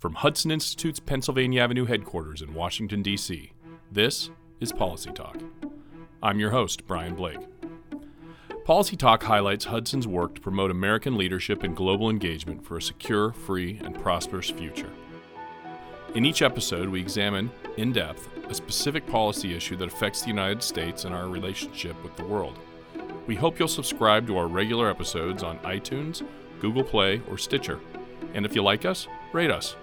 From Hudson Institute's Pennsylvania Avenue headquarters in Washington, D.C., this is Policy Talk. I'm your host, Brian Blake. Policy Talk highlights Hudson's work to promote American leadership and global engagement for a secure, free, and prosperous future. In each episode, we examine, in depth, a specific policy issue that affects the United States and our relationship with the world. We hope you'll subscribe to our regular episodes on iTunes, Google Play, or Stitcher. And if you like us, rate us.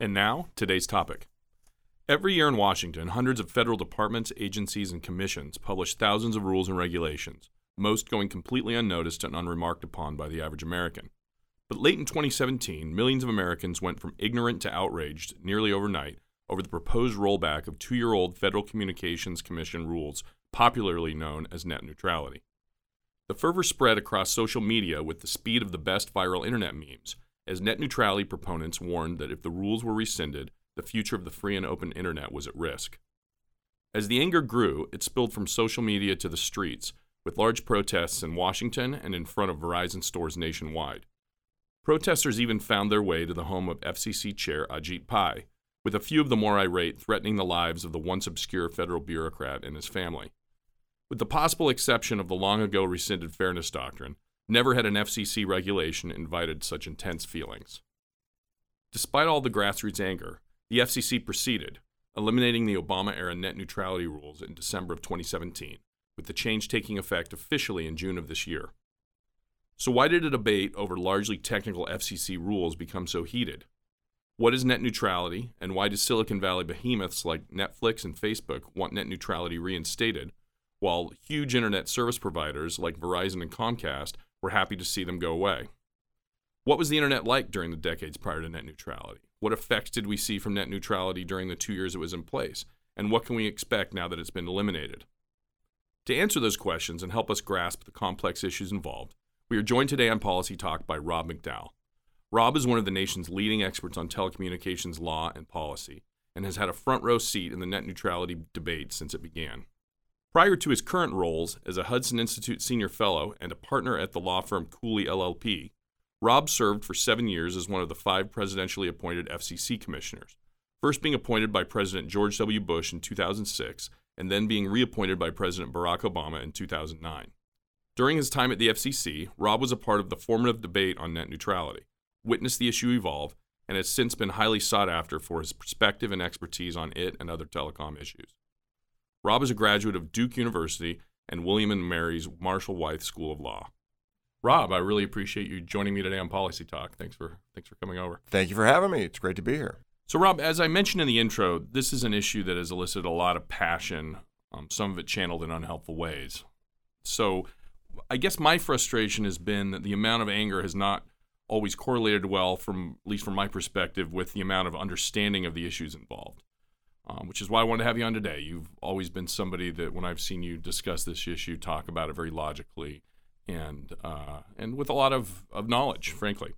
And now, today's topic. Every year in Washington, hundreds of federal departments, agencies, and commissions publish thousands of rules and regulations, most going completely unnoticed and unremarked upon by the average American. But late in 2017, millions of Americans went from ignorant to outraged nearly overnight over the proposed rollback of two year old Federal Communications Commission rules, popularly known as net neutrality. The fervor spread across social media with the speed of the best viral internet memes, as net neutrality proponents warned that if the rules were rescinded, the future of the free and open internet was at risk. As the anger grew, it spilled from social media to the streets, with large protests in Washington and in front of Verizon stores nationwide. Protesters even found their way to the home of FCC Chair Ajit Pai, with a few of the more irate threatening the lives of the once obscure federal bureaucrat and his family. With the possible exception of the long ago rescinded Fairness Doctrine, never had an FCC regulation invited such intense feelings. Despite all the grassroots anger, the FCC proceeded, eliminating the Obama era net neutrality rules in December of 2017, with the change taking effect officially in June of this year. So, why did a debate over largely technical FCC rules become so heated? What is net neutrality, and why do Silicon Valley behemoths like Netflix and Facebook want net neutrality reinstated, while huge internet service providers like Verizon and Comcast were happy to see them go away. What was the internet like during the decades prior to net neutrality? What effects did we see from net neutrality during the two years it was in place? And what can we expect now that it's been eliminated? To answer those questions and help us grasp the complex issues involved, we are joined today on Policy Talk by Rob McDowell. Rob is one of the nation's leading experts on telecommunications law and policy and has had a front row seat in the net neutrality debate since it began. Prior to his current roles as a Hudson Institute Senior Fellow and a partner at the law firm Cooley LLP, Rob served for seven years as one of the five presidentially appointed FCC commissioners, first being appointed by President George W. Bush in 2006 and then being reappointed by President Barack Obama in 2009. During his time at the FCC, Rob was a part of the formative debate on net neutrality, witnessed the issue evolve, and has since been highly sought after for his perspective and expertise on it and other telecom issues. Rob is a graduate of Duke University and William and Mary's Marshall Wythe School of Law. Rob, I really appreciate you joining me today on Policy Talk. Thanks for thanks for coming over. Thank you for having me. It's great to be here. So, Rob, as I mentioned in the intro, this is an issue that has elicited a lot of passion, um, some of it channeled in unhelpful ways. So, I guess my frustration has been that the amount of anger has not always correlated well, from at least from my perspective, with the amount of understanding of the issues involved um, which is why I wanted to have you on today. You've always been somebody that, when I've seen you discuss this issue, talk about it very logically and uh, and with a lot of, of knowledge, frankly.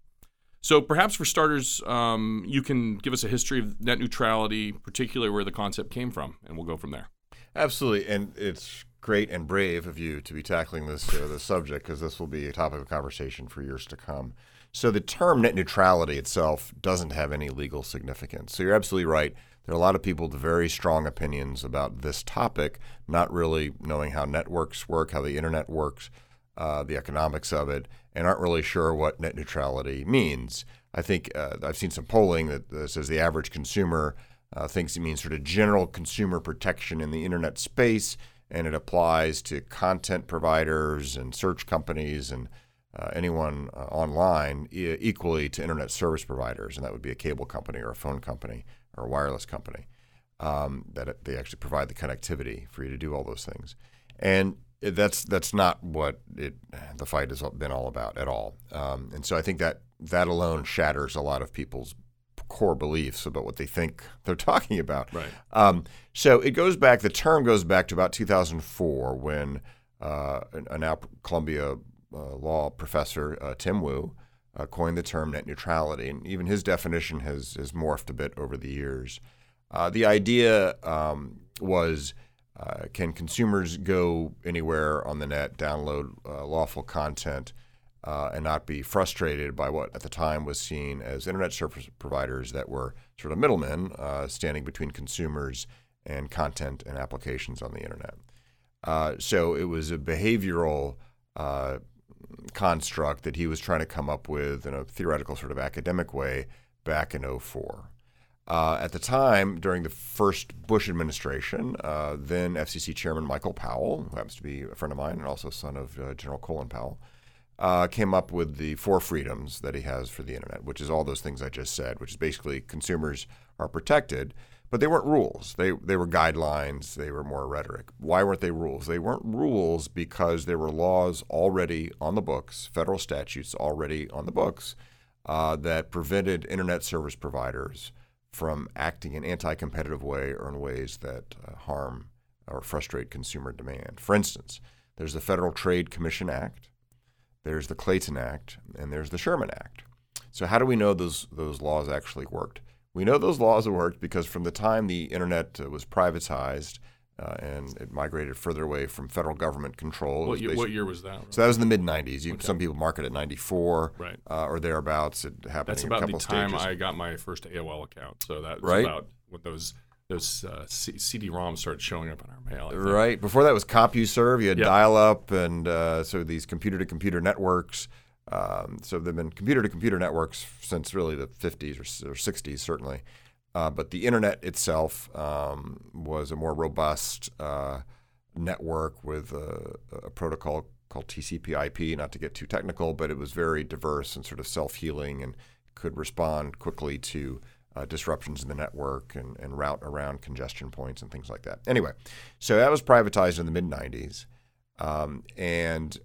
So perhaps for starters, um, you can give us a history of net neutrality, particularly where the concept came from, and we'll go from there. Absolutely, and it's great and brave of you to be tackling this uh, this subject because this will be a topic of conversation for years to come. So the term net neutrality itself doesn't have any legal significance. So you're absolutely right. There are a lot of people with very strong opinions about this topic, not really knowing how networks work, how the internet works, uh, the economics of it, and aren't really sure what net neutrality means. I think uh, I've seen some polling that says the average consumer uh, thinks it means sort of general consumer protection in the internet space, and it applies to content providers and search companies and uh, anyone uh, online e- equally to internet service providers, and that would be a cable company or a phone company or a wireless company, um, that they actually provide the connectivity for you to do all those things. And that's that's not what it, the fight has been all about at all. Um, and so I think that that alone shatters a lot of people's core beliefs about what they think they're talking about. Right. Um, so it goes back. The term goes back to about 2004 when uh, a now Columbia uh, law professor uh, Tim Wu uh, coined the term net neutrality, and even his definition has, has morphed a bit over the years. Uh, the idea um, was uh, can consumers go anywhere on the net, download uh, lawful content, uh, and not be frustrated by what at the time was seen as internet service providers that were sort of middlemen uh, standing between consumers and content and applications on the internet. So it was a behavioral uh, construct that he was trying to come up with in a theoretical sort of academic way back in 04. Uh, at the time, during the first Bush administration, uh, then FCC Chairman Michael Powell, who happens to be a friend of mine and also son of uh, General Colin Powell, uh, came up with the four freedoms that he has for the internet, which is all those things I just said, which is basically consumers are protected, but they weren't rules. They, they were guidelines, they were more rhetoric. Why weren't they rules? They weren't rules because there were laws already on the books, federal statutes already on the books, uh, that prevented internet service providers from acting in anti-competitive way or in ways that uh, harm or frustrate consumer demand. For instance, there's the Federal Trade Commission Act, there's the Clayton Act, and there's the Sherman Act. So how do we know those those laws actually worked? We know those laws have worked because from the time the internet uh, was privatized uh, and it migrated further away from federal government control. What, year, what year was that? So that was in the mid '90s. Okay. Some people mark it at '94, right. uh, or thereabouts. It happened. That's about the time stages. I got my first AOL account. So that was right? about what those those uh, C- CD-ROMs started showing up in our mail. Right before that was CompuServe. You had yep. dial-up, and uh, so these computer-to-computer networks. Um, so there've been computer-to-computer networks since really the 50s or, or 60s, certainly. Uh, but the internet itself um, was a more robust uh, network with a, a, protocol called TCP/IP. Not to get too technical, but it was very diverse and sort of self-healing and could respond quickly to uh, disruptions in the network and, and, route around congestion points and things like that. Anyway, so that was privatized in the mid 90s. Um, and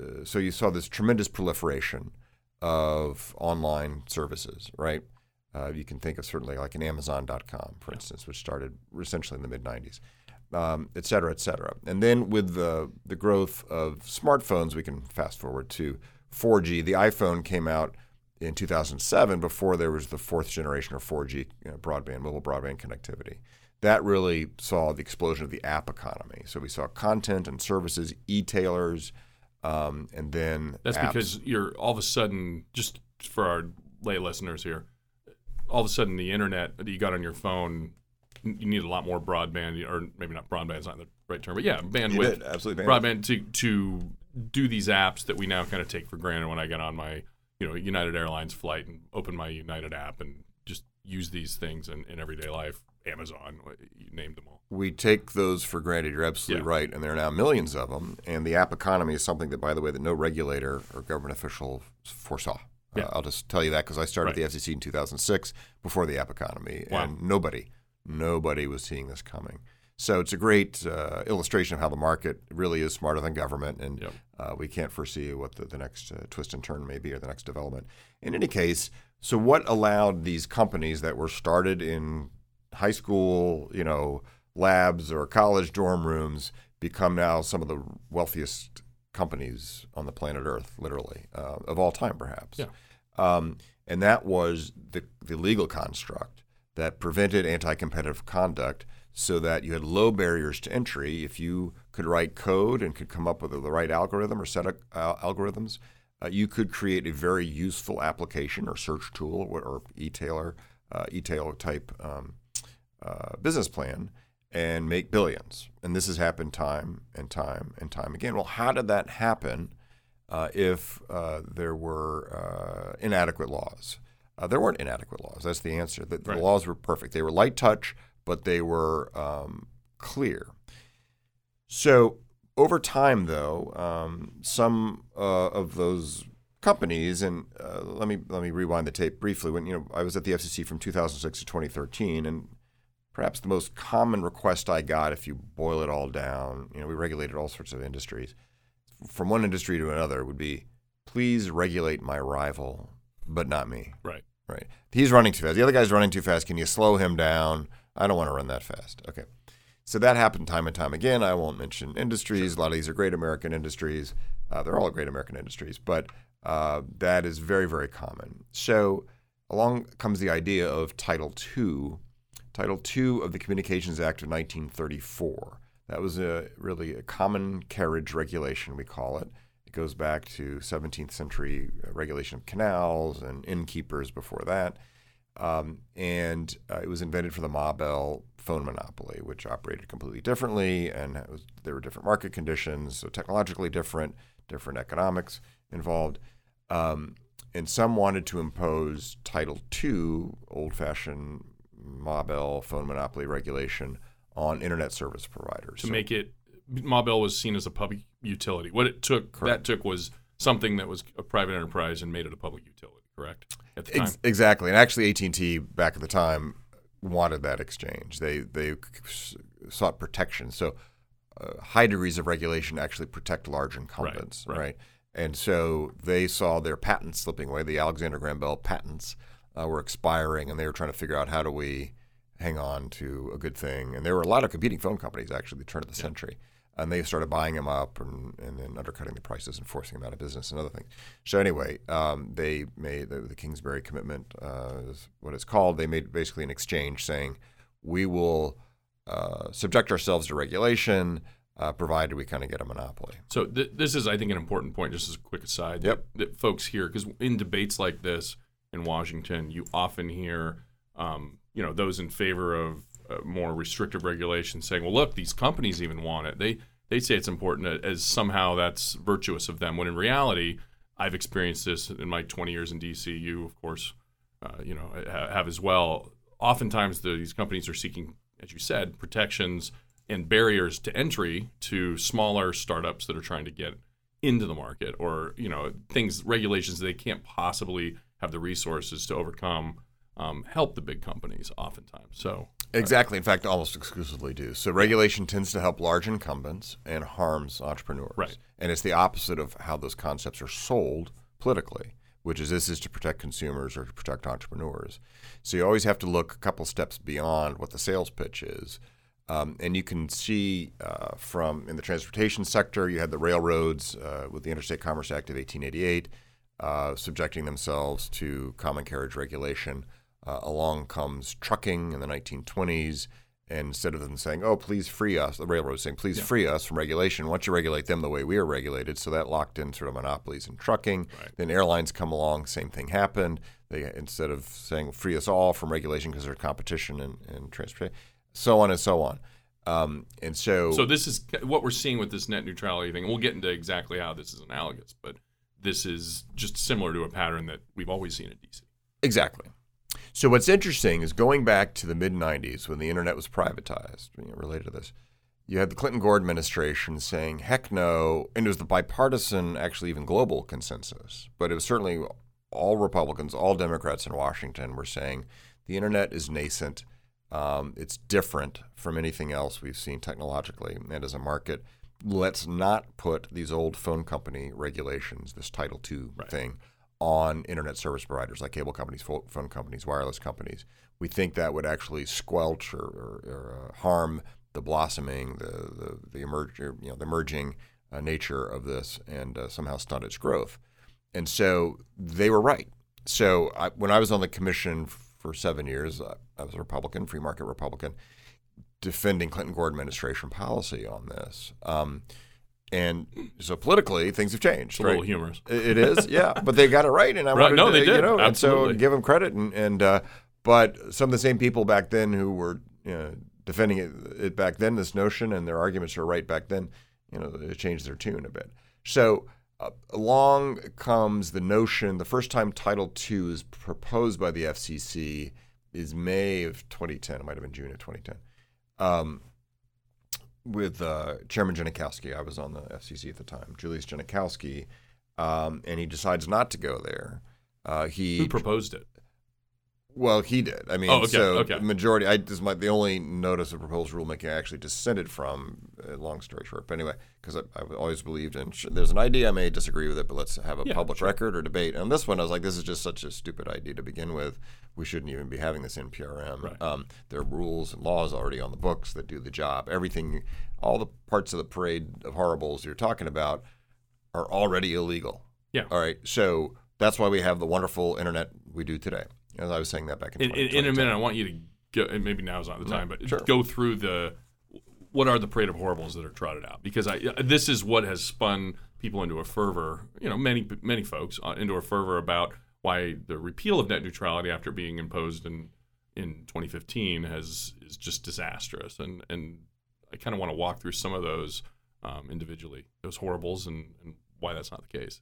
uh, so you saw this tremendous proliferation of online services, right? Uh, you can think of certainly like an Amazon.com, for instance, which started essentially in the mid 90s, um, et cetera, et cetera. And then with the, the growth of smartphones, we can fast forward to 4G. The iPhone came out in 2007 before there was the fourth generation of 4G you know, broadband, mobile broadband connectivity. That really saw the explosion of the app economy. So we saw content and services, e-tailers, um, and then that's apps. because you're all of a sudden just for our lay listeners here all of a sudden the internet that you got on your phone, you need a lot more broadband, or maybe not broadband is not the right term, but yeah, bandwidth, absolutely bandwidth. broadband to to do these apps that we now kind of take for granted. When I get on my you know United Airlines flight and open my United app and just use these things in, in everyday life, Amazon, you named them all. We take those for granted. You're absolutely yeah. right, and there are now millions of them. And the app economy is something that, by the way, that no regulator or government official foresaw. Yeah. Uh, I'll just tell you that because I started right. the FCC in 2006 before the app economy, wow. and nobody, nobody was seeing this coming. So it's a great uh, illustration of how the market really is smarter than government, and yep. uh, we can't foresee what the, the next uh, twist and turn may be or the next development. In any case, so what allowed these companies that were started in high school, you know, labs or college dorm rooms become now some of the wealthiest companies on the planet Earth, literally, uh, of all time, perhaps. Yeah. Um, and that was the, the legal construct that prevented anti competitive conduct so that you had low barriers to entry. If you could write code and could come up with the right algorithm or set of uh, algorithms, uh, you could create a very useful application or search tool or, or e-tailer, uh, e-tailer type um, uh, business plan and make billions. And this has happened time and time and time again. Well, how did that happen? uh, if uh, there were uh, inadequate laws. Uh, there weren't inadequate laws. That's the answer. The, right. laws were perfect. They were light touch, but they were um, clear. So over time, though, um, some uh, of those companies, and uh, let me let me rewind the tape briefly. When you know I was at the FCC from 2006 to 2013, and perhaps the most common request I got, if you boil it all down, you know, we regulated all sorts of industries from one industry to another would be please regulate my rival, but not me. Right. Right. He's running too fast. The other guy's running too fast. Can you slow him down? I don't want to run that fast. Okay. So that happened time and time again. I won't mention industries. Sure. A lot of these are great American industries. Uh, they're all great American industries, but uh, that is very, very common. So along comes the idea of Title II, Title II of the Communications Act of 1934. That was a really a common carriage regulation, we call it. It goes back to 17th century regulation of canals and innkeepers before that. Um, and uh, it was invented for the Ma Bell phone monopoly, which operated completely differently, and was, there were different market conditions, so technologically different, different economics involved. Um, and some wanted to impose Title II, old-fashioned Ma Bell phone monopoly regulation, on internet service providers to So- make it. Mobile was seen as a public utility. What it took Correct. that took was something that was a private enterprise and made it a public utility. Correct at the time. Ex- exactly, and actually, AT and T back at the time wanted that exchange. They they s- sought protection. So uh, high degrees of regulation actually protect large incumbents, right. right? And so they saw their patents slipping away. The Alexander Graham Bell patents uh, were expiring, and they were trying to figure out how do we hang on to a good thing. And there were a lot of competing phone companies actually at the turn of the century. And they started buying them up and, and then undercutting the prices and forcing them out of business and other things. So anyway, um, they made the, the Kingsbury Commitment, uh, is what it's called. They made basically an exchange saying, we will uh, subject ourselves to regulation, uh, provided we kind of get a monopoly. So th- this is, I think, an important point. Just as a quick aside, Yep. that, that folks hear because in debates like this in Washington, you often hear, um, you know, those in favor of uh, more restrictive regulation saying, "Well, look, these companies even want it. They they say it's important as somehow that's virtuous of them." When in reality, I've experienced this in my 20 years in D.C. You, of course, uh, you know, have as well. Oftentimes, the, these companies are seeking, as you said, protections and barriers to entry to smaller startups that are trying to get into the market, or you know, things regulations they can't possibly have the resources to overcome. Um, help the big companies oftentimes. So Exactly. In fact, almost exclusively do. So regulation tends to help large incumbents and harms entrepreneurs. Right. And it's the opposite of how those concepts are sold politically, which is this is to protect consumers or to protect entrepreneurs. So you always have to look a couple steps beyond what the sales pitch is. Um, and you can see uh, from in the transportation sector, you had the railroads uh, with the Interstate Commerce Act of 1888 uh, subjecting themselves to common carriage regulation. Uh, along comes trucking in the 1920s. And instead of them saying, oh, please free us, the railroads saying, please free us from regulation, why don't you regulate them the way we are regulated? So that locked in sort of monopolies in trucking. Right. Then airlines come along, same thing happened. They Instead of saying, free us all from regulation because there's competition and, in transportation, so on and so on. Um, and so, So this is what we're seeing with this net neutrality thing. We'll get into exactly how this is analogous, but this is just similar to a pattern that we've always seen in DC. Exactly. So what's interesting is going back to the mid '90s when the internet was privatized, you know, related to this. You had the Clinton Gore administration saying, "Heck no," and it was the bipartisan, actually even global consensus, but it was certainly all Republicans, all Democrats in Washington were saying the internet is nascent. Um, it's different from anything else we've seen technologically and as a market. Let's not put these old phone company regulations, this Title II Right. thing, on internet service providers like cable companies, phone companies, wireless companies. We think that would actually squelch or, or, or uh, harm the blossoming, the the, the emerge, you know, the emerging uh, nature of this, and uh, somehow stunt its growth. And so they were right. So I, when I was on the commission for seven years, uh, I was a Republican, free market Republican, defending Clinton Gore administration policy on this. Um, and so politically, things have changed. It's a right? little humorous. It is, yeah. But they got it right, and I Right. wanted No, to, they you did. know, and so give them credit. And, and uh, but some of the same people back then who were you know, defending it, it back then, this notion, and their arguments are right back then. You know, they changed their tune a bit. So uh, along comes the notion. The first time Title II is proposed by the FCC is May of 2010. It might have been June of 2010. Um, with uh, Chairman Genachowski. I was on the FCC at the time, Julius Genachowski, um, and he decides not to go there. Uh, he Who proposed it? Well, he did. I mean, Oh, okay, so okay. the majority. I this is my the only notice of proposed rulemaking I actually dissented from. Uh, long story short, but anyway, because I, I've always believed in sh- there's an idea I may disagree with it, but let's have a Yeah, public sure. record or debate. And on this one, I was like, this is just such a stupid idea to begin with. We shouldn't even be having this NPRM. Right. Um, there are rules and laws already on the books that do the job. Everything, all the parts of the parade of horribles you're talking about are already illegal. Yeah. All right. So that's why we have the wonderful internet we do today. As I was saying that back in, In, 20, in, a minute, I want you to go. And maybe now's not the time, but sure. go through the what are the parade of horribles that are trotted out because I this is what has spun people into a fervor, you know, many many folks uh, into a fervor about why the repeal of net neutrality after being imposed in in 2015 has is just disastrous, and and I kind of want to walk through some of those um, individually, those horribles, and, and why that's not the case.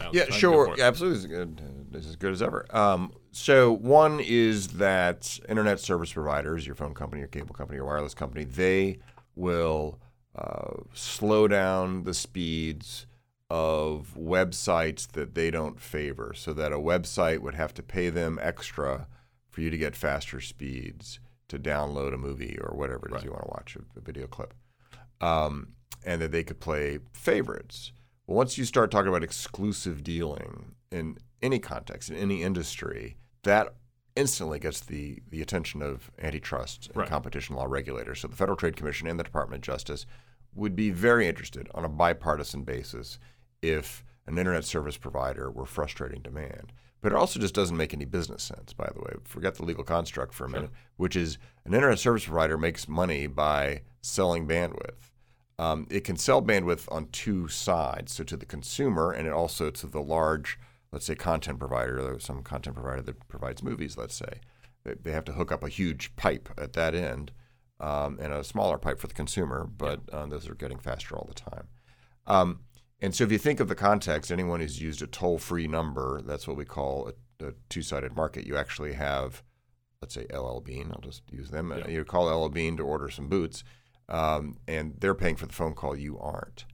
Yeah, the time to go sure. Yeah, absolutely. This is, good. Is as good as ever. Um, so, one is that internet service providers, your phone company, your cable company, your wireless company, they will uh, slow down the speeds of websites that they don't favor, so that a website would have to pay them extra for you to get faster speeds to download a movie or whatever it is Right. you want to watch, a, a video clip, um, and that they could play favorites. Well, once you start talking about exclusive dealing in any context, in any industry, that instantly gets the, the attention of antitrust and Right. competition law regulators. So the Federal Trade Commission and the Department of Justice would be very interested on a bipartisan basis if an internet service provider were frustrating demand. But it also just doesn't make any business sense, by the way. Forget the legal construct for a minute, which is an internet service provider makes money by selling bandwidth. Um, it can sell bandwidth on two sides, so to the consumer and it also to the large, let's say, content provider, or some content provider that provides movies, let's say. They, they have to hook up a huge pipe at that end um, and a smaller pipe for the consumer, but uh, those are getting faster all the time. Um, and so if you think of the context, anyone who's used a toll free number, that's what we call a, a two sided market. You actually have, let's say, LL Bean, I'll just use them. Yeah. You call LL Bean to order some boots, um, and they're paying for the phone call, you aren't.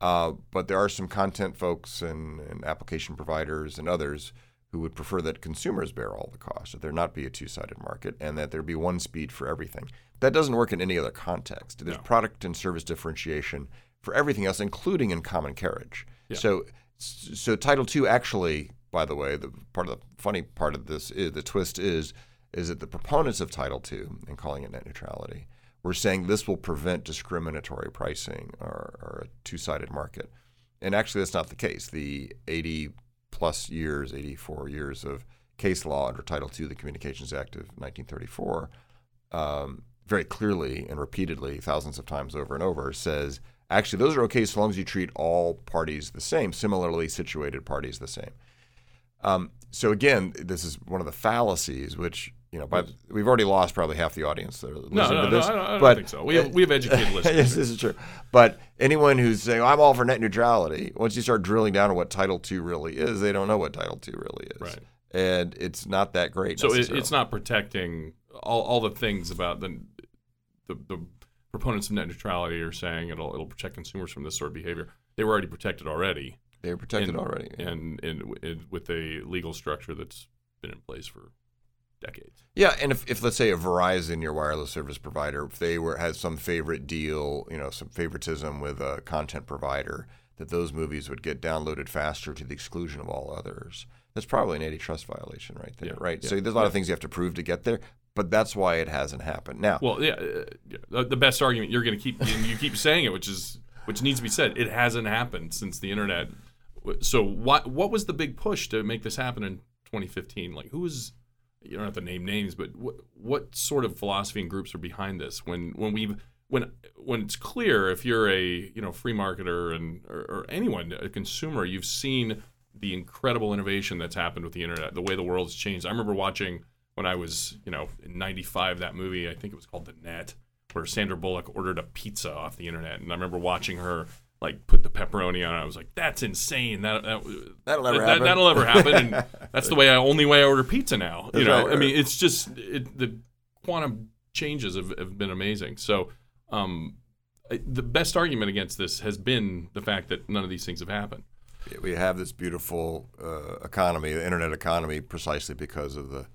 Uh, but there are some content folks and, and application providers and others who would prefer that consumers bear all the cost, that there not be a two sided market, and that there be one speed for everything. That doesn't work in any other context. There's No. product and service differentiation for everything else, including in common carriage. Yeah. So, so Title II actually, by the way, the part of the funny part of this is the twist is is that the proponents of Title II and calling it net neutrality were saying this will prevent discriminatory pricing or, or a two-sided market, and actually that's not the case. The 80 plus years, 84 years of case law under Title II, the Communications Act of 1934, um, very clearly and repeatedly, thousands of times over and over, says actually those are okay so long as you treat all parties the same, similarly situated parties the same. Um, so again, this is one of the fallacies, which you know, by, we've already lost probably half the audience that are listening No, no, to no, this. I don't, I don't but think so. We have we have educated listeners. yes, this is true. But anyone who's saying I'm all for net neutrality, once you start drilling down on what Title II really is, they don't know what Title II really is, Right. and it's not that great. So it, it's not protecting all, all the things about the, the the proponents of net neutrality are saying it'll it'll protect consumers from this sort of behavior. They were already protected already, They're protected and- already. and, and, and with a legal structure that's been in place for decades. Yeah, and if, if let's say a Verizon, your wireless service provider, if they were had some favorite deal, you know, some favoritism with a content provider, that those movies would get downloaded faster to the exclusion of all others. That's probably an antitrust violation right there, Yeah, right? yeah, so there's a lot of things you have to prove to get there, but that's why it hasn't happened. Now, Well, yeah, uh, the- the best argument you're going to keep you keep saying it, which is which needs to be said. It hasn't happened since the internet. So what what was the big push to make this happen in 2015? Like who was you don't have to name names, but what what sort of philosophy and groups are behind this? When when we when when it's clear if you're a you know free marketer and or, or anyone a consumer, you've seen the incredible innovation that's happened with the internet, the way the world's changed. I remember watching when I was, you know, in '95 that movie. I think it was called The Net, where Sandra Bullock ordered a pizza off the internet, and I remember watching her like put the pepperoni on. it. I was like, "That's insane! That, that That'll never that, happen. That'll never happen." And that's the way I only way I order pizza now. You That's know, right, I mean, it's just it, the quantum changes have, have been amazing. So, um, I- the best argument against this has been the fact that none of these things have happened. we have this beautiful uh, economy, the internet economy, precisely because of the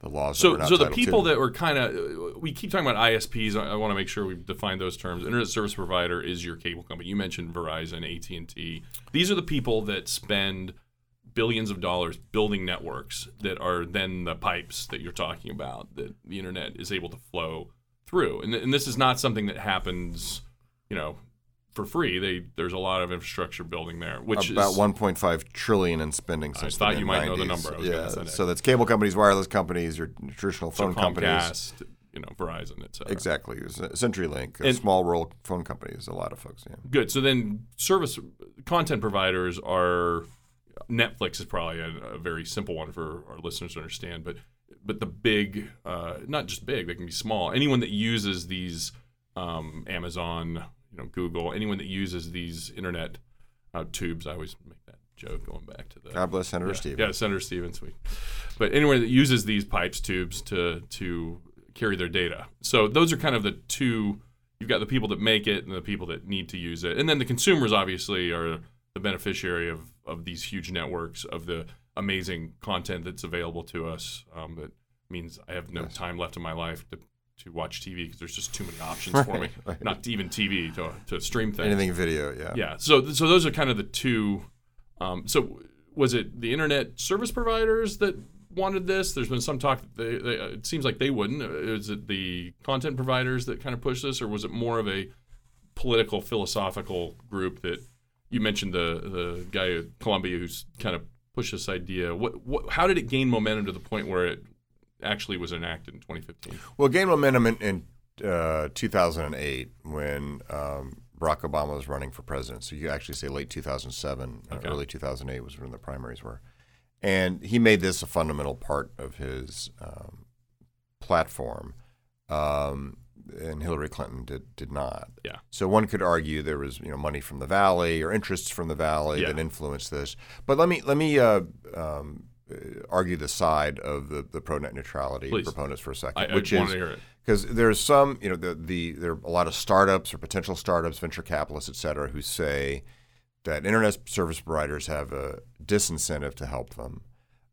the laws. So, so the people that were kind of, we keep talking about ISPs. I, I want to make sure we've defined those terms. Internet service provider is your cable company. You mentioned Verizon, AT and T. These are the people that spend billions of dollars building networks that are then the pipes that you're talking about that the internet is able to flow through. And, and this is not something that happens, you know, for free. They there's a lot of infrastructure building there, which about is 1.5 trillion in spending since thought you might know the number. I yeah, so that's cable companies, wireless companies, your traditional so phone companies. You know, Verizon, et cetera. Exactly. CenturyLink, And- small rural phone companies. A lot of folks. Yeah. Good. So then, service content providers are Netflix is probably a, a very simple one for our listeners to understand, but but the big, uh, not just big, they can be small. Anyone that uses these um, Amazon, you know, Google, anyone that uses these internet uh, tubes, I always make that joke going back to the God bless Senator yeah, Stevens. Yeah, Senator Stevens. We, but anyone that uses these pipes, tubes to to carry their data. So those are kind of the two. You've got the people that make it and the people that need to use it, and then the consumers obviously are the beneficiary of of these huge networks of the amazing content that's available to us. Um, that means I have no Yes. time left in my life to. To watch TV because there's just too many options for me. Right, right. Not even TV to, to stream things. Anything video. Yeah. Yeah. So so those are kind of the two. Um, so was it the internet service providers that wanted this? There's been some talk. That they, they, uh, it seems like they wouldn't. Uh, Is it the content providers that kind of pushed this, or was it more of a political philosophical group that you mentioned the the guy at Columbia who's kind of pushed this idea? What what? How did it gain momentum to the point where it actually was enacted in 2015? Well, it gained momentum in, in uh, 2008 when um, Barack Obama was running for president. So you actually say late 2007, uh, Okay. early 2008 was when the primaries were. And he made this a fundamental part of his um, platform. Um, and Hillary Clinton did, did not. Yeah. So one could argue there was you know money from the valley or interests from the valley Yeah. that influenced this. But let me let me uh, um, argue the side of the, the pro net neutrality Please. proponents for a second, I, I which is to hear it. because there's some, you know, the, the there are a lot of startups or potential startups, venture capitalists, et cetera, who say that internet service providers have a disincentive to help them.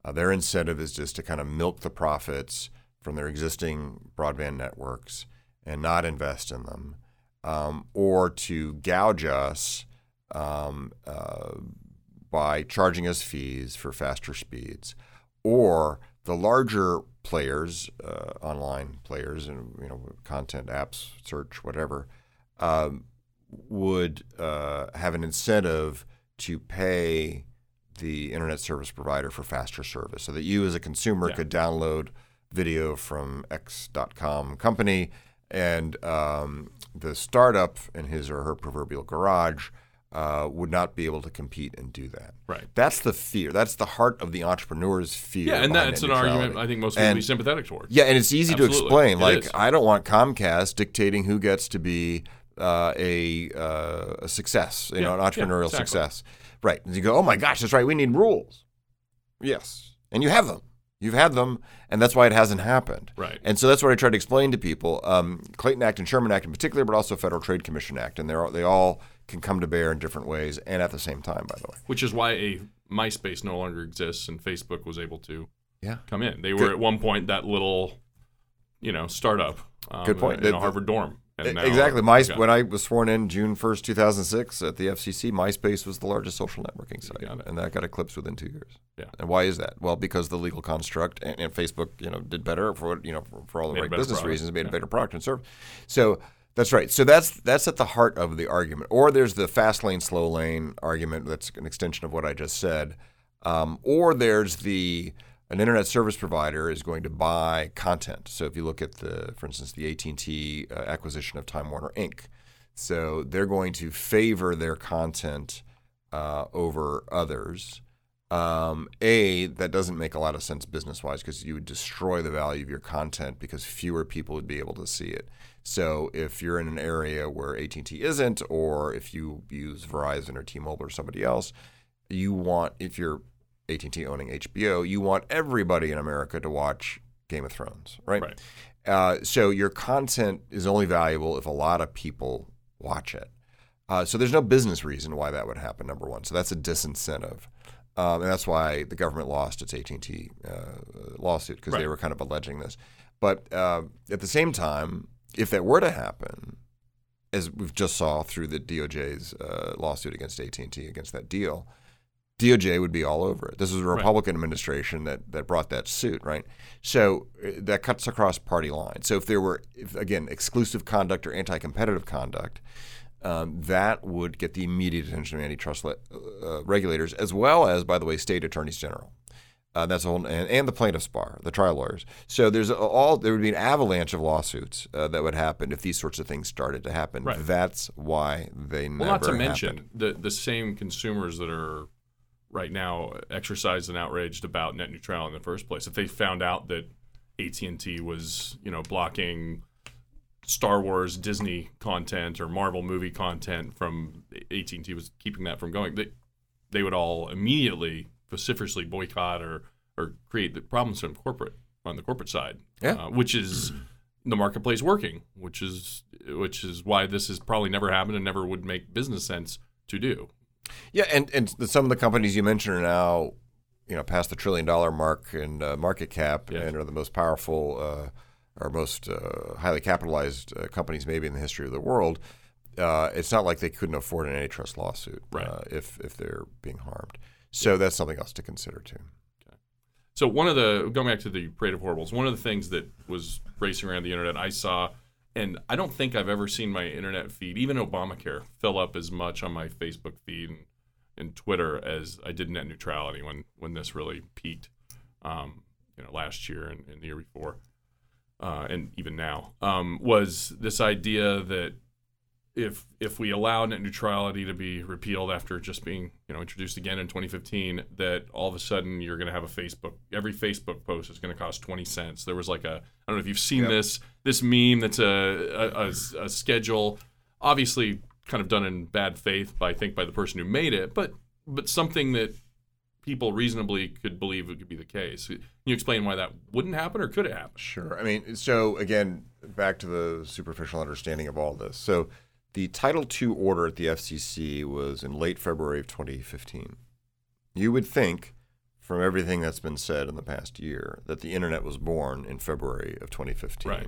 Uh, their incentive is just to kind of milk the profits from their existing broadband networks and not invest in them, um, or to gouge us um, uh, by charging us fees for faster speeds, or the larger players, uh, online players, and you know, content apps, search, whatever, um, would uh, have an incentive to pay the internet service provider for faster service, so that you as a consumer Yeah. could download video from X.com company, and um, the startup in his or her proverbial garage uh, would not be able to compete and do that. Right. That's the fear. That's the heart of the entrepreneur's fear. Yeah, and that's an argument. I think most people would be sympathetic towards. Yeah, and it's easy Absolutely. to explain. It like, is. I don't want Comcast dictating who gets to be uh, a, uh, a success, you know, Yeah, an yeah, entrepreneurial exactly. success. Right. And you go, oh my gosh, that's right. We need rules. Yes. And you have them. You've had them, and that's why it hasn't happened. Right. And so that's what I try to explain to people. Um, Clayton Act and Sherman Act in particular, but also Federal Trade Commission Act, and they're they all can come to bear in different ways and at the same time, by the way. which is why a MySpace no longer exists and Facebook was able to Yeah. come in. They were Good. at one point that little, you know, startup. Um, Good point. In The- a the- Harvard dorm. Now- exactly. My, When I was sworn in June 1st, 2006 at the FCC, MySpace was the largest social networking site. And that got eclipsed within two years. Yeah. And why is that? Well, because the legal construct and, and Facebook, you know, did better for you know, for, for all the Made right business product. reasons, made Yeah. a better product and service. So that's right. So that's that's at the heart of the argument. Or there's the fast lane, slow lane argument. That's an extension of what I just said. Um, or there's the an internet service provider is going to buy content. So if you look at the, for instance, the AT&T uh, acquisition of Time Warner Inc. So they're going to favor their content uh, over others. Um, a that doesn't make a lot of sense business wise because you would destroy the value of your content because fewer people would be able to see it. So if you're in an area where AT&T isn't, or if you use Verizon or T-Mobile or somebody else, you want if you're AT&T owning HBO, you want everybody in America to watch Game of Thrones, right? Right. Uh, so your content is only valuable if a lot of people watch it. Uh, so there's no business reason why that would happen. Number one, so that's a disincentive, um, and that's why the government lost its AT&T uh, lawsuit because they were kind of alleging this. But uh, at the same time, if that were to happen, as we've just saw through the DOJ's uh, lawsuit against AT&T against that deal, DOJ would be all over it. This was a Right. Republican administration that, that brought that suit, right? So uh, that cuts across party lines. So if there were, if, again, exclusive conduct or anti-competitive conduct, um, that would get the immediate attention of antitrust le- uh, regulators, as well as, by the way, state attorneys general. Uh, that's a whole, and, and the plaintiffs bar, the trial lawyers. So there's all there would be an avalanche of lawsuits uh, that would happen if these sorts of things started to happen. Right. That's why they Well, never not to happened. mention the the same consumers that are right now exercised and outraged about net neutrality in the first place. If they found out that AT and T was you know blocking Star Wars, Disney content or Marvel movie content from AT and T was keeping that from going, they they would all immediately vociferously boycott or or create the problems from corporate on the corporate side, Yeah. uh, which is the marketplace working, which is which is why this has probably never happened and never would make business sense to do. Yeah, and and the, some of the companies you mentioned are now, you know, past the trillion dollar mark in uh, market cap Yes. and are the most powerful uh, or most uh, highly capitalized uh, companies maybe in the history of the world. Uh, it's not like they couldn't afford an antitrust lawsuit Right. uh, if if they're being harmed. So that's something else to consider too. So one of the going back to the parade of horribles, one of the things that was racing around the internet, I saw, and I don't think I've ever seen my internet feed, even Obamacare, fill up as much on my Facebook feed and, and Twitter as I did net neutrality when when this really peaked, um, you know, last year and, and the year before, uh, and even now, um, was this idea that if if we allow net neutrality to be repealed after just being you know introduced again in 2015, that all of a sudden you're going to have a Facebook every Facebook post is going to cost 20 cents. There was like a I don't know if you've seen Yep. this this meme that's a a, a a schedule, obviously kind of done in bad faith by I think by the person who made it, but but something that people reasonably could believe it could be the case. Can you explain why that wouldn't happen or could it happen? Sure. I mean, so again, back to the superficial understanding of all this. So the Title II order at the FCC was in late February of 2015. You would think, from everything that's been said in the past year, that the internet was born in February of 2015. Right.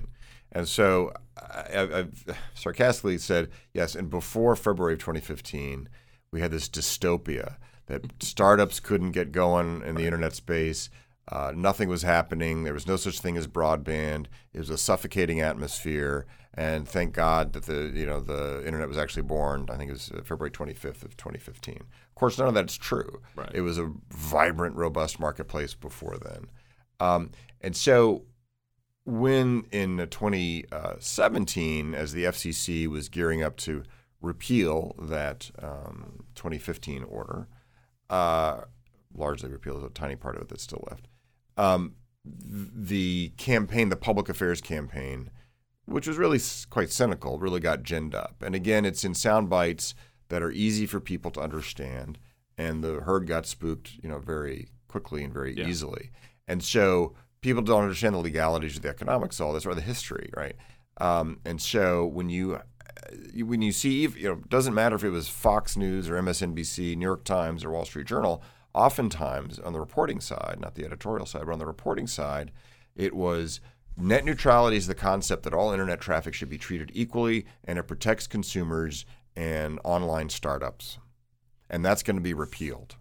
And so I, I've sarcastically said, yes, and before February of 2015, we had this dystopia that startups couldn't get going in the internet space. Uh, nothing was happening. There was no such thing as broadband. It was a suffocating atmosphere. And thank God that the you know the internet was actually born. I think it was uh, February 25th of 2015. Of course, none of that's true. Right. It was a vibrant, robust marketplace before then. Um, and so when in 2017, as the FCC was gearing up to repeal that um, 2015 order, uh, largely repeal is a tiny part of it that's still left. Um, the campaign, the public affairs campaign, which was really quite cynical, really got ginned up. And again, it's in sound bites that are easy for people to understand, and the herd got spooked, you know, very quickly and very Yeah. easily. And so people don't understand the legalities of the economics of all this or the history, right? Um, and so when you you- when you see, you know, it doesn't matter if it was Fox News or MSNBC, New York Times, or Wall Street Journal. Oftentimes, on the reporting side, not the editorial side, but on the reporting side, it was net neutrality is the concept that all internet traffic should be treated equally, and it protects consumers and online startups, and that's going to be repealed.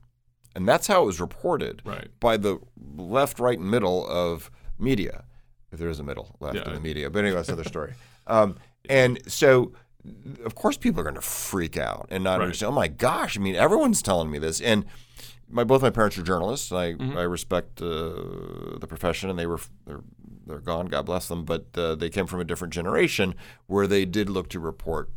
And that's how it was reported Right. by the left, right, and middle of media, if there is a middle left Yeah. in the media. But anyway, that's another story. Um, and so, of course, people are going to freak out and not Right. understand. Oh my gosh! I mean, everyone's telling me this, and my both my parents are journalists. I Mm-hmm. I respect uh, the profession, and they were they're they're gone. God bless them. But uh, they came from a different generation where they did look to report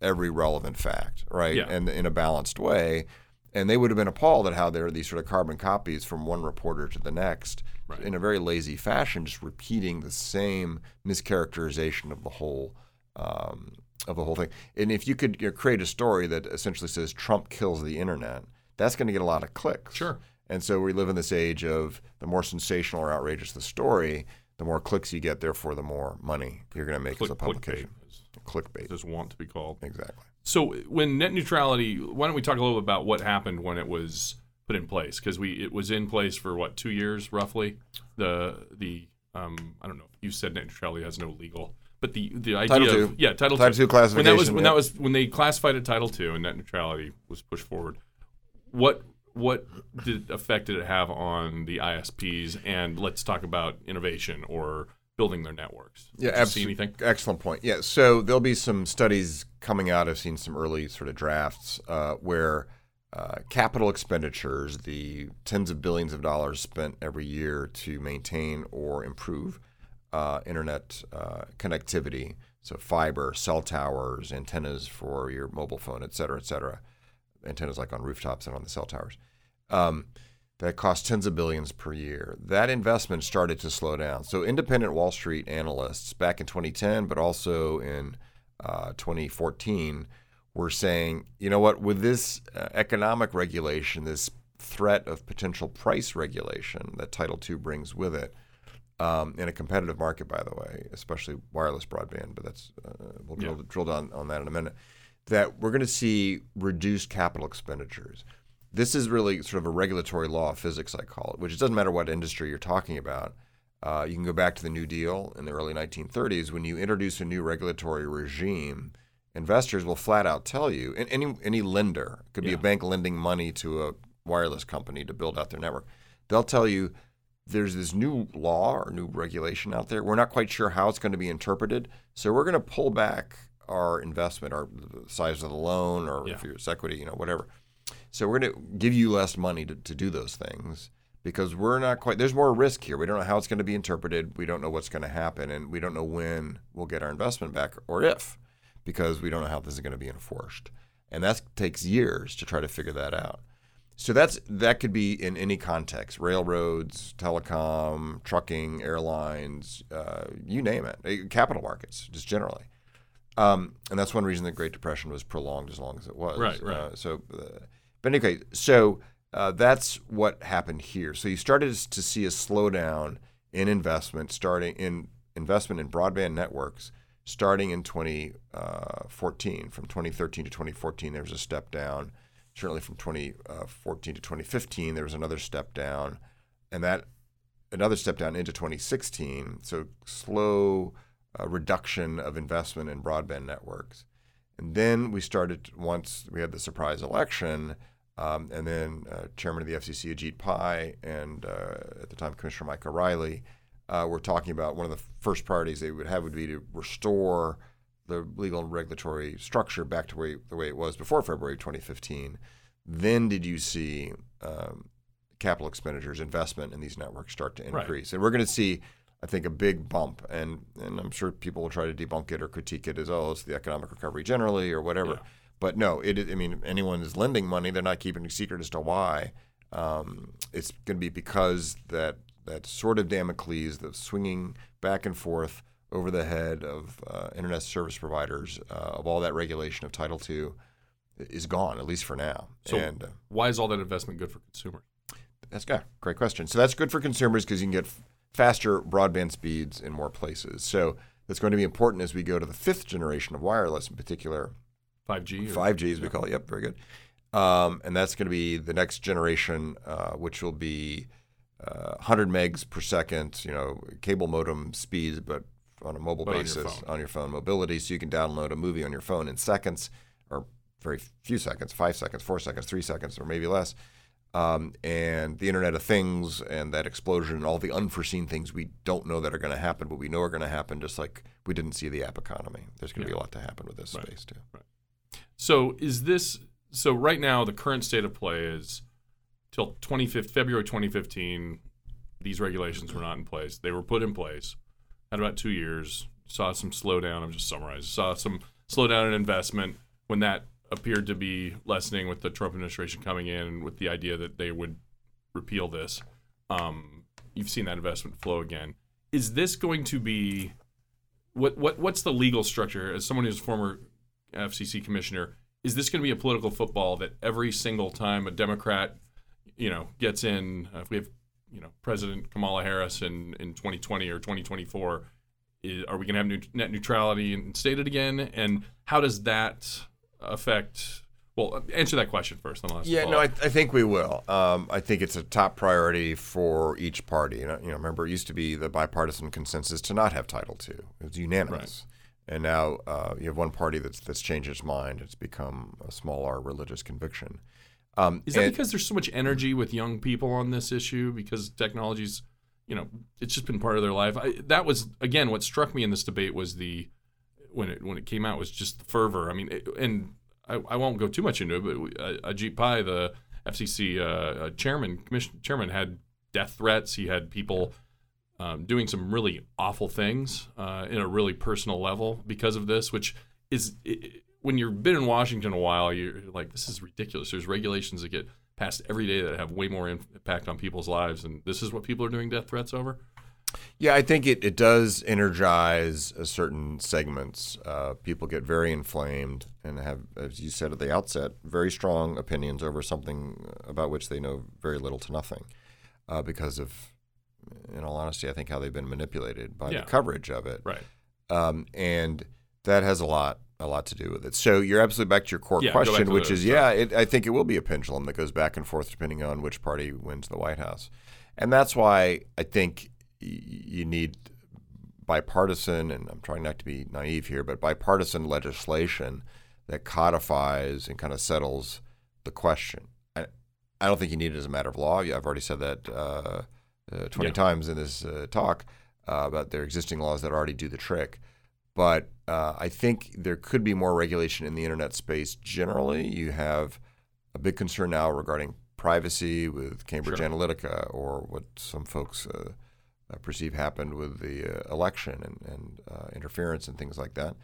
every relevant fact, right, Yeah. and in a balanced way. And they would have been appalled at how there are these sort of carbon copies from one reporter to the next Right. in a very lazy fashion, just repeating the same mischaracterization of the whole um, of the whole thing. And if you could you know, create a story that essentially says Trump kills the internet, that's going to get a lot of clicks. Sure. And so we live in this age of the more sensational or outrageous the story, the more clicks you get, therefore the more money you're going to make as a publication. clickbait, Clickbait. as want to be called. Exactly. So when net neutrality, why don't we talk a little bit about what happened when it was put in place? Because we it was in place for what two years roughly. The the um, I don't know. You said net neutrality has no legal, but the the idea Title of II. yeah title, Title classification When that was when yeah. that was when they classified it Title two and net neutrality was pushed forward. What what did effect did it have on the ISPs? And let's talk about innovation or building their networks. Yeah, you see absolutely. anything? Excellent point. Yeah, so there'll be some studies coming out. I've seen some early sort of drafts uh, where uh, capital expenditures, the tens of billions of dollars spent every year to maintain or improve uh, internet uh, connectivity, so fiber, cell towers, antennas for your mobile phone, et cetera, et cetera, antennas like on rooftops and on the cell towers. Um, that cost tens of billions per year. That investment started to slow down. So, independent Wall Street analysts back in 2010, but also in uh, 2014, were saying, you know what, with this uh, economic regulation, this threat of potential price regulation that Title II brings with it, um, in a competitive market, by the way, especially wireless broadband, but that's uh, we'll drill, yeah. drill down on that in a minute. That we're going to see reduced capital expenditures this is really sort of a regulatory law of physics, I call it, which it doesn't matter what industry you're talking about. Uh, you can go back to the New Deal in the early 1930s. When you introduce a new regulatory regime, investors will flat out tell you, and any, any lender, could be yeah. a bank lending money to a wireless company to build out their network, they'll tell you there's this new law or new regulation out there. We're not quite sure how it's going to be interpreted. So we're going to pull back our investment, our size of the loan, or yeah. if it's equity, you know, whatever so we're going to give you less money to, to do those things because we're not quite, there's more risk here. We don't know how it's going to be interpreted. We don't know what's going to happen. And we don't know when we'll get our investment back or if because we don't know how this is going to be enforced. And that takes years to try to figure that out. So that's that could be in any context: railroads, telecom, trucking, airlines, uh, you name it, eh, capital markets, just generally. Um, and that's one reason the Great Depression was prolonged as long as it was. Right, right. Uh, so uh, but anyway, so uh, that's what happened here. So you started to see a slowdown in investment, starting in investment in broadband networks, starting in 2014. Uh, from 2013 to 2014, there was a step down. Certainly from 2014 to 2015, there was another step down, and that another step down into 2016. So slow uh, reduction of investment in broadband networks. And then we started, once we had the surprise election, um, and then uh, Chairman of the FCC, Ajit Pai, and uh, at the time Commissioner Mike O'Rielly, uh, were talking about one of the first priorities they would have would be to restore the legal and regulatory structure back to way, the way it was before February 2015. Then did you see um, capital expenditures, investment in these networks start to increase? Right. And we're going to see I think a big bump, and and I'm sure people will try to debunk it or critique it as oh it's the economic recovery generally or whatever. Yeah. But no, it I mean anyone is lending money, they're not keeping a secret as to why. Um, it's going to be because that that sort of Damocles, the swinging back and forth over the head of uh, internet service providers uh, of all that regulation of Title II is gone, at least for now. So and, uh, why is all that investment good for consumers? That's good. Great question. So that's good for consumers because you can get faster broadband speeds in more places. So that's going to be important as we go to the fifth generation of wireless, in particular 5G. 5G, as we call it. Yep, very good. Um, and that's going to be the next generation, uh, which will be uh, 100 megs per second, you know, cable modem speeds, but on a mobile but basis on your, on your, phone mobility. So you can download a movie on your phone in seconds or very few seconds, five seconds, four seconds, three seconds, or maybe less um, and the Internet of Things and that explosion and all the unforeseen things we don't know that are going to happen, but we know are going to happen, just like we didn't see the app economy. There's going to yeah. be a lot to happen with this right. space too. Right. So is this so right now the current state of play is till 25th February 2015 these regulations were not in place. They were put in place. Had about 2 years. Saw some slowdown, I'm just summarizing. Saw some slowdown in investment when that appeared to be lessening with the Trump administration coming in with the idea that they would repeal this. Um, you've seen that investment flow again. Is this going to be what what what's the legal structure? As someone who's a former FCC commissioner, is this going to be a political football that every single time a Democrat, you know, gets in, uh, if we have, you know, President Kamala Harris in in 2020 or 2024, is, are we going to have new, net neutrality instated again? And how does that affect? Well, answer that question first. Then yeah, no, I, I, think we will. Um, I think it's a top priority for each party. You know, you know, remember it used to be the bipartisan consensus to not have Title II. It was unanimous. Right. And now uh, you have one party that's that's changed its mind. It's become a smaller religious conviction. Um, Is that and, because there's so much energy with young people on this issue? Because technology's, you know, it's just been part of their life. I, that was again what struck me in this debate was the when it when it came out was just the fervor. I mean, it, and I, I won't go too much into it, but uh, Ajit Pai, the FCC uh, uh, chairman, commission chairman, had death threats. He had people um, doing some really awful things uh, in a really personal level because of this, which is it, when you've been in Washington a while, you're like, this is ridiculous. There's regulations that get passed every day that have way more impact on people's lives, and this is what people are doing death threats over. Yeah, I think it, it does energize certain segments. Uh, people get very inflamed and have, as you said at the outset, very strong opinions over something about which they know very little to nothing uh, because of, in all honesty, I think how they've been manipulated by Yeah. the coverage of it. Right. Um, and that has a lot a lot to do with it. So you're absolutely back to your core Yeah, question, which is yeah, it, I think it will be a pendulum that goes back and forth depending on which party wins the White House, and that's why I think you need bipartisan, and I'm trying not to be naive here, but bipartisan legislation that codifies and kind of settles the question. I, I don't think you need it as a matter of law. I've already said that uh, uh, 20 Yeah. times in this uh, talk uh, about their existing laws that already do the trick. But uh, I think there could be more regulation in the internet space generally. You have a big concern now regarding privacy with Cambridge Sure. Analytica or what some folks uh, uh, perceive happened with the uh, election and, and uh, interference and things like that.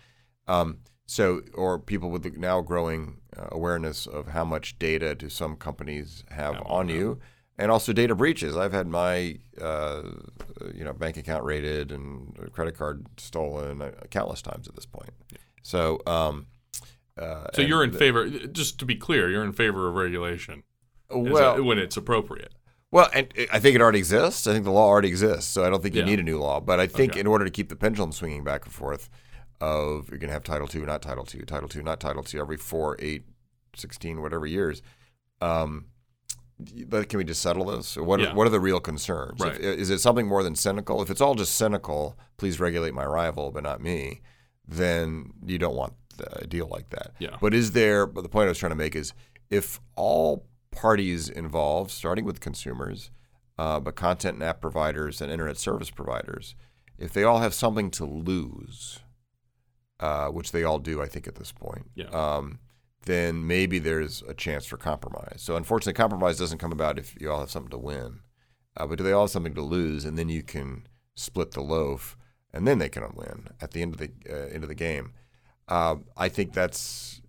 Um, so, or people with the now growing uh, awareness of how much data do some companies have on on you, and also data breaches. I've had my uh, you know bank account raided and credit card stolen uh, countless times at this point. So, um, uh, So you're in the- favor. Just to be clear, you're in favor of regulation well, a- when it's appropriate. Well, and I think it already exists. I think the law already exists, so I don't think you Yeah. need a new law. But I think Okay. in order to keep the pendulum swinging back and forth, of you're going to have Title II, not Title II, Title II, not Title II, every four, eight, 16, whatever years. Um, but can we just settle this? What Yeah. are, what are the real concerns? If- is it something more than cynical? If it's all just cynical, please regulate my rival, but not me. Then you don't want a deal like that. Yeah. But is there? But the point I was trying to make is, if all parties involved, starting with consumers, uh, but content and app providers and internet service providers, if they all have something to lose, uh, which they all do, I think at this point, Yeah. um, then maybe there's a chance for compromise. So unfortunately, compromise doesn't come about if you all have something to win, uh, but do they all have something to lose, and then you can split the loaf, and then they can win at the end of the uh, end of the game. Uh, I think that's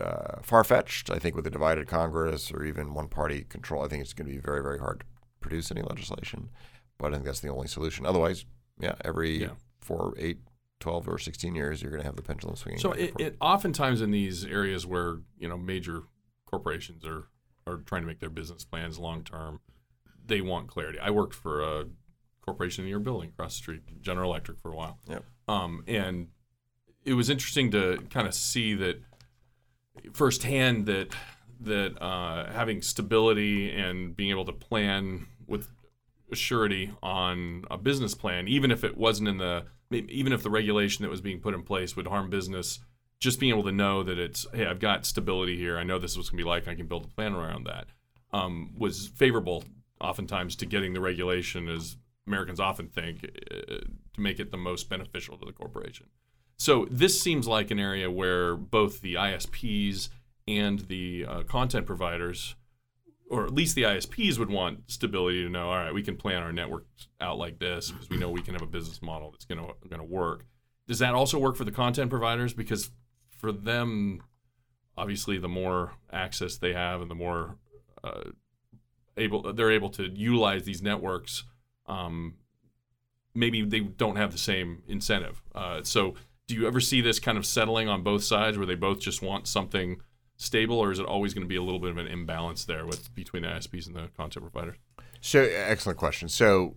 uh, far fetched. I think with a divided Congress or even one party control, I think it's going to be very, very hard to produce any legislation. But I think that's the only solution. Otherwise, yeah, every Yeah. four, eight, 12, or 16 years, you're going to have the pendulum swinging. So it, it oftentimes in these areas where you know major corporations are are trying to make their business plans long term, they want clarity. I worked for a corporation in your building across the street, General Electric, for a while. Yep. Um, and it was interesting to kind of see that firsthand that that uh, having stability and being able to plan with surety on a business plan, even if it wasn't in the even if the regulation that was being put in place would harm business, just being able to know that it's hey, I've got stability here. I know this is what's going to be like. I can build a plan around that. Um, was favorable oftentimes to getting the regulation as Americans often think uh, to make it the most beneficial to the corporation. So this seems like an area where both the ISPs and the uh, content providers, or at least the ISPs, would want stability to know. All right, we can plan our networks out like this because we know we can have a business model that's going to going to work. Does that also work for the content providers? Because for them, obviously, the more access they have and the more uh, able they're able to utilize these networks, um, maybe they don't have the same incentive. Uh, so, do you ever see this kind of settling on both sides, where they both just want something stable, or is it always going to be a little bit of an imbalance there with between the ISPs and the content providers? So, excellent question. So,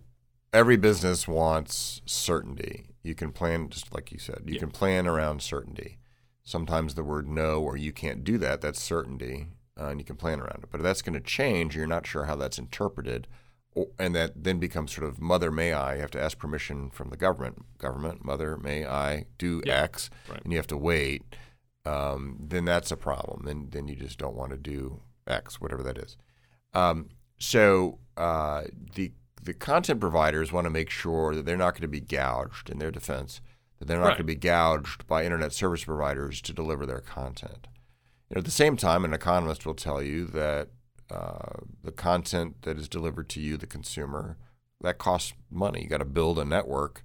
every business wants certainty. You can plan, just like you said, you Yeah. can plan around certainty. Sometimes the word no or you can't do that, that's certainty, uh, and you can plan around it. But if that's going to change, you're not sure how that's interpreted, and that then becomes sort of mother may I. You have to ask permission from the government. Government, mother may I do Yeah. X, Right. and you have to wait. Um, then that's a problem. Then then you just don't want to do X, whatever that is. Um, so uh, the the content providers want to make sure that they're not going to be gouged in their defense, that they're not Right. going to be gouged by internet service providers to deliver their content. You know, at the same time, an economist will tell you that uh, the content that is delivered to you, the consumer, that costs money. You got to build a network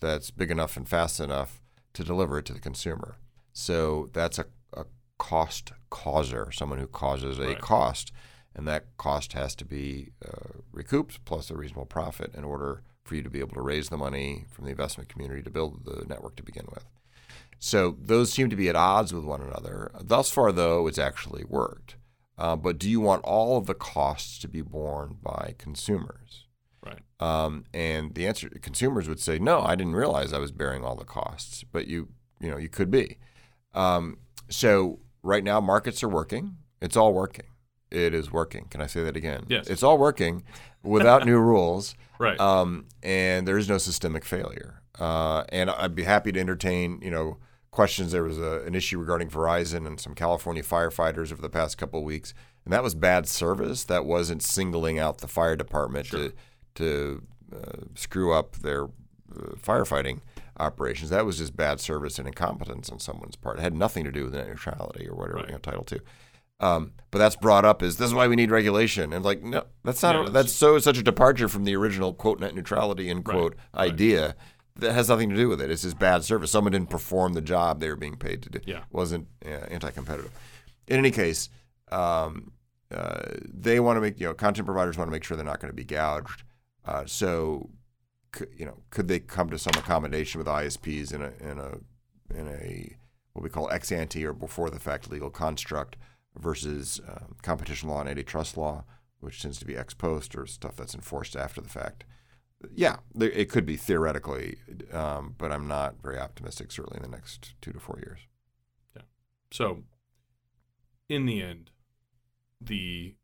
that's big enough and fast enough to deliver it to the consumer. So that's a, a cost causer, someone who causes a Right. cost, and that cost has to be uh, recouped plus a reasonable profit in order for you to be able to raise the money from the investment community to build the network to begin with. So those seem to be at odds with one another. Thus far, though, it's actually worked. Uh, but do you want all of the costs to be borne by consumers? Right. Um, and the answer, consumers would say, no, I didn't realize I was bearing all the costs. But you, you know, you could be. Um, so right now, markets are working. It's all working. It is working. Can I say that again? Yes. It's all working without new rules. Right. Um, and there is no systemic failure. Uh, and I'd be happy to entertain, you know, questions. There was a, an issue regarding Verizon and some California firefighters over the past couple of weeks, and that was bad service. That wasn't singling out the fire department Sure. to to uh, screw up their uh, firefighting operations. That was just bad service and incompetence on someone's part. It had nothing to do with net neutrality or whatever Right. you know, Title Two. Um, but that's brought up as this is why we need regulation, and like no, that's not. Yeah, that's so such a departure from the original quote net neutrality end quote right. idea that has nothing to do with it. It's just bad service. Someone didn't perform the job they were being paid to do. Yeah. wasn't uh, anti-competitive. In any case, um, uh, they want to make you know content providers want to make sure they're not going to be gouged. Uh, so, c- you know, could they come to some accommodation with ISPs in a in a in a what we call ex ante or before the fact legal construct versus um, competition law and antitrust law, which tends to be ex post or stuff that's enforced after the fact. Yeah, there, it could be theoretically, um, but I'm not very optimistic. Certainly in the next two to four years. Yeah. So, in the end, the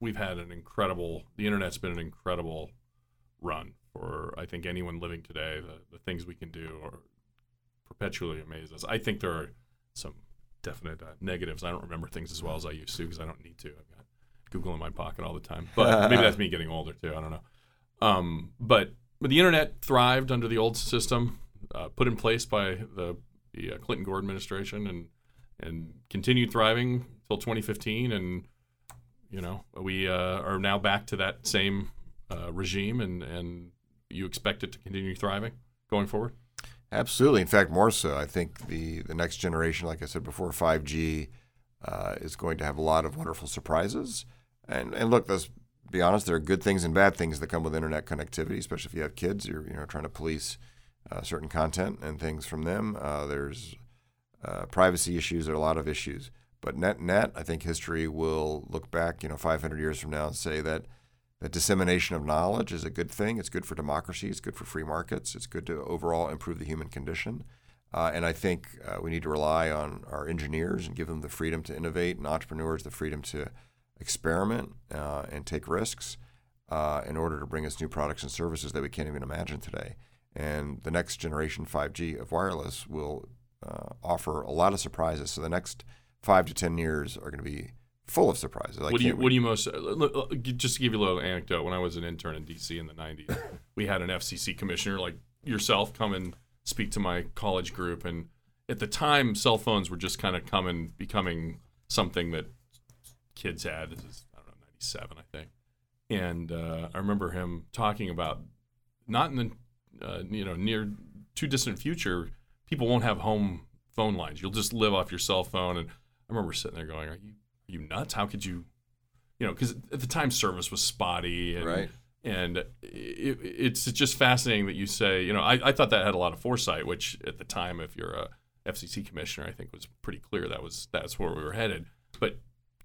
we've had an incredible. The internet's been an incredible run for I think anyone living today. The the things we can do are perpetually amaze us. I think there are some definite uh, negatives. I don't remember things as well as I used to because I don't need to. I've got Google in my pocket all the time. But maybe that's me getting older too. I don't know. Um, but but the internet thrived under the old system, uh, put in place by the the uh, Clinton Gore administration, and and continued thriving till 2015. And you know we uh, are now back to that same uh, regime, and and you expect it to continue thriving going forward. Absolutely. In fact, more so. I think the, the next generation, like I said before, 5G uh, is going to have a lot of wonderful surprises. And and look, let's be honest, there are good things and bad things that come with internet connectivity, especially if you have kids. You're you know trying to police uh, certain content and things from them. Uh, there's uh, privacy issues. There are a lot of issues. But net net, I think history will look back, you know, 500 years from now and say that that dissemination of knowledge is a good thing. It's good for democracy. It's good for free markets. It's good to overall improve the human condition. Uh, and I think uh, we need to rely on our engineers and give them the freedom to innovate, and entrepreneurs the freedom to experiment uh, and take risks uh, in order to bring us new products and services that we can't even imagine today. And the next generation 5G of wireless will uh, offer a lot of surprises. So the next five to 10 years are going to be full of surprises. I what do you What do you most? Just to give you a little anecdote, when I was an intern in DC in the '90s, we had an FCC commissioner like yourself come and speak to my college group, and at the time, cell phones were just kind of coming, becoming something that kids had. This is I don't know '97, I think, and uh, I remember him talking about not in the uh, you know near too distant future, people won't have home phone lines. You'll just live off your cell phone. And I remember sitting there going, "Are you are you nuts? How could you?" You know, because at the time service was spotty, and Right. and it, it's just fascinating that you say, you know, I, I thought that had a lot of foresight, which at the time, if you're a FCC commissioner, I think was pretty clear that was that's where we were headed.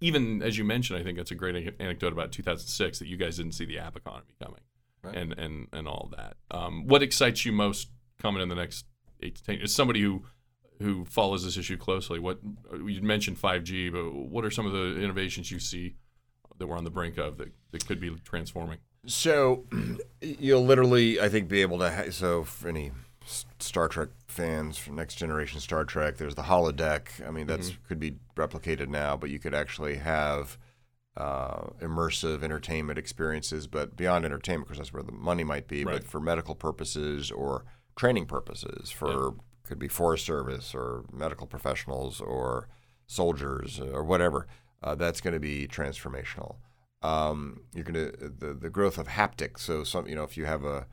Even as you mentioned, I think that's a great anecdote about 2006 that you guys didn't see the app economy coming, Right. and and and all that. Um, what excites you most coming in the next eight to ten? As somebody who who follows this issue closely, what you mentioned 5G, but what are some of the innovations you see that we're on the brink of that, that could be transforming? So you'll literally, I think, be able to. Ha- so for any Star Trek fans from Next Generation Star Trek, there's the holodeck. I mean, that's could be replicated now, but you could actually have uh, immersive entertainment experiences. But beyond entertainment, because that's where the money might be. Right. But for medical purposes or training purposes, for could be Forest Service or medical professionals or soldiers or whatever, uh, that's going to be transformational. Um, you're going to the the growth of haptics. So some you know if you have a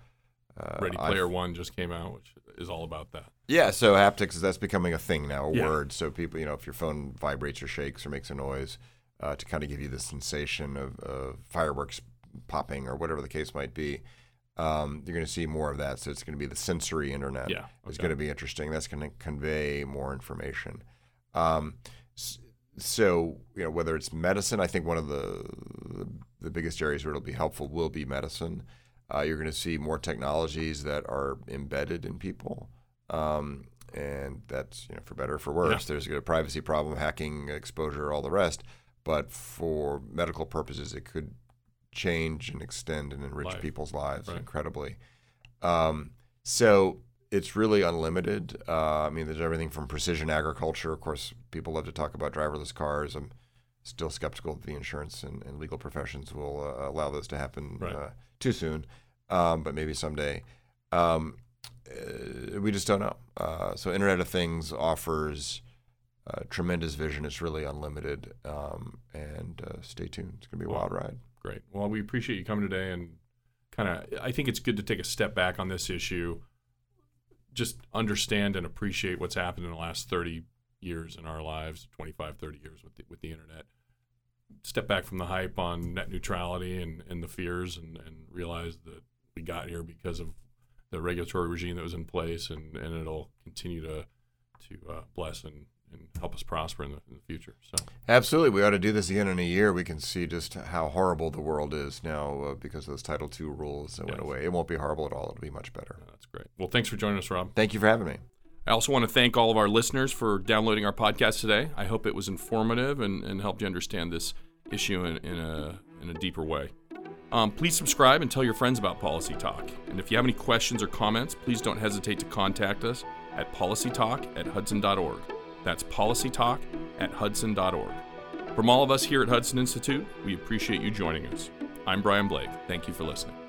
uh, Ready Player One just came out, which is all about that. Yeah, so haptics that's becoming a thing now, a yeah. word. So people, you know, if your phone vibrates or shakes or makes a noise, uh, to kind of give you the sensation of, of, fireworks popping or whatever the case might be, um, you're going to see more of that. So it's going to be the sensory internet. Yeah, okay. it's going to be interesting. That's going to convey more information. Um, so you know whether it's medicine, I think one of the the biggest areas where it'll be helpful will be medicine. Uh, you're going to see more technologies that are embedded in people. Um, and that's you know for better or for worse. Yeah. There's a privacy problem, hacking, exposure, all the rest. But for medical purposes, it could change and extend and enrich Life. people's lives right. incredibly. Um, so it's really unlimited. Uh, I mean, there's everything from precision agriculture. Of course, people love to talk about driverless cars. I'm still skeptical that the insurance and, and legal professions will uh, allow this to happen right. uh, too soon, um, but maybe someday. Um, uh, we just don't know. Uh, so, Internet of Things offers uh, tremendous vision. It's really unlimited. Um, and uh, stay tuned. It's going to be a wild ride. Great. Well, we appreciate you coming today and kind of, I think it's good to take a step back on this issue. Just understand and appreciate what's happened in the last 30 years in our lives, 25, 30 years with the, with the internet step back from the hype on net neutrality and, and the fears and, and realize that we got here because of the regulatory regime that was in place and, and it'll continue to to uh, bless and, and help us prosper in the, in the future. So absolutely, we ought to do this again in a year. We can see just how horrible the world is now uh, because of those Title II rules that yes. went away. It won't be horrible at all. It'll be much better. Yeah, that's great. Well, thanks for joining us, Rob. Thank you for having me. I also want to thank all of our listeners for downloading our podcast today. I hope it was informative and, and helped you understand this issue in, in, a, in a deeper way. Um, please subscribe and tell your friends about Policy Talk. And if you have any questions or comments, please don't hesitate to contact us at policytalk at hudson.org. That's policytalk at hudson.org. From all of us here at Hudson Institute, we appreciate you joining us. I'm Brian Blake. Thank you for listening.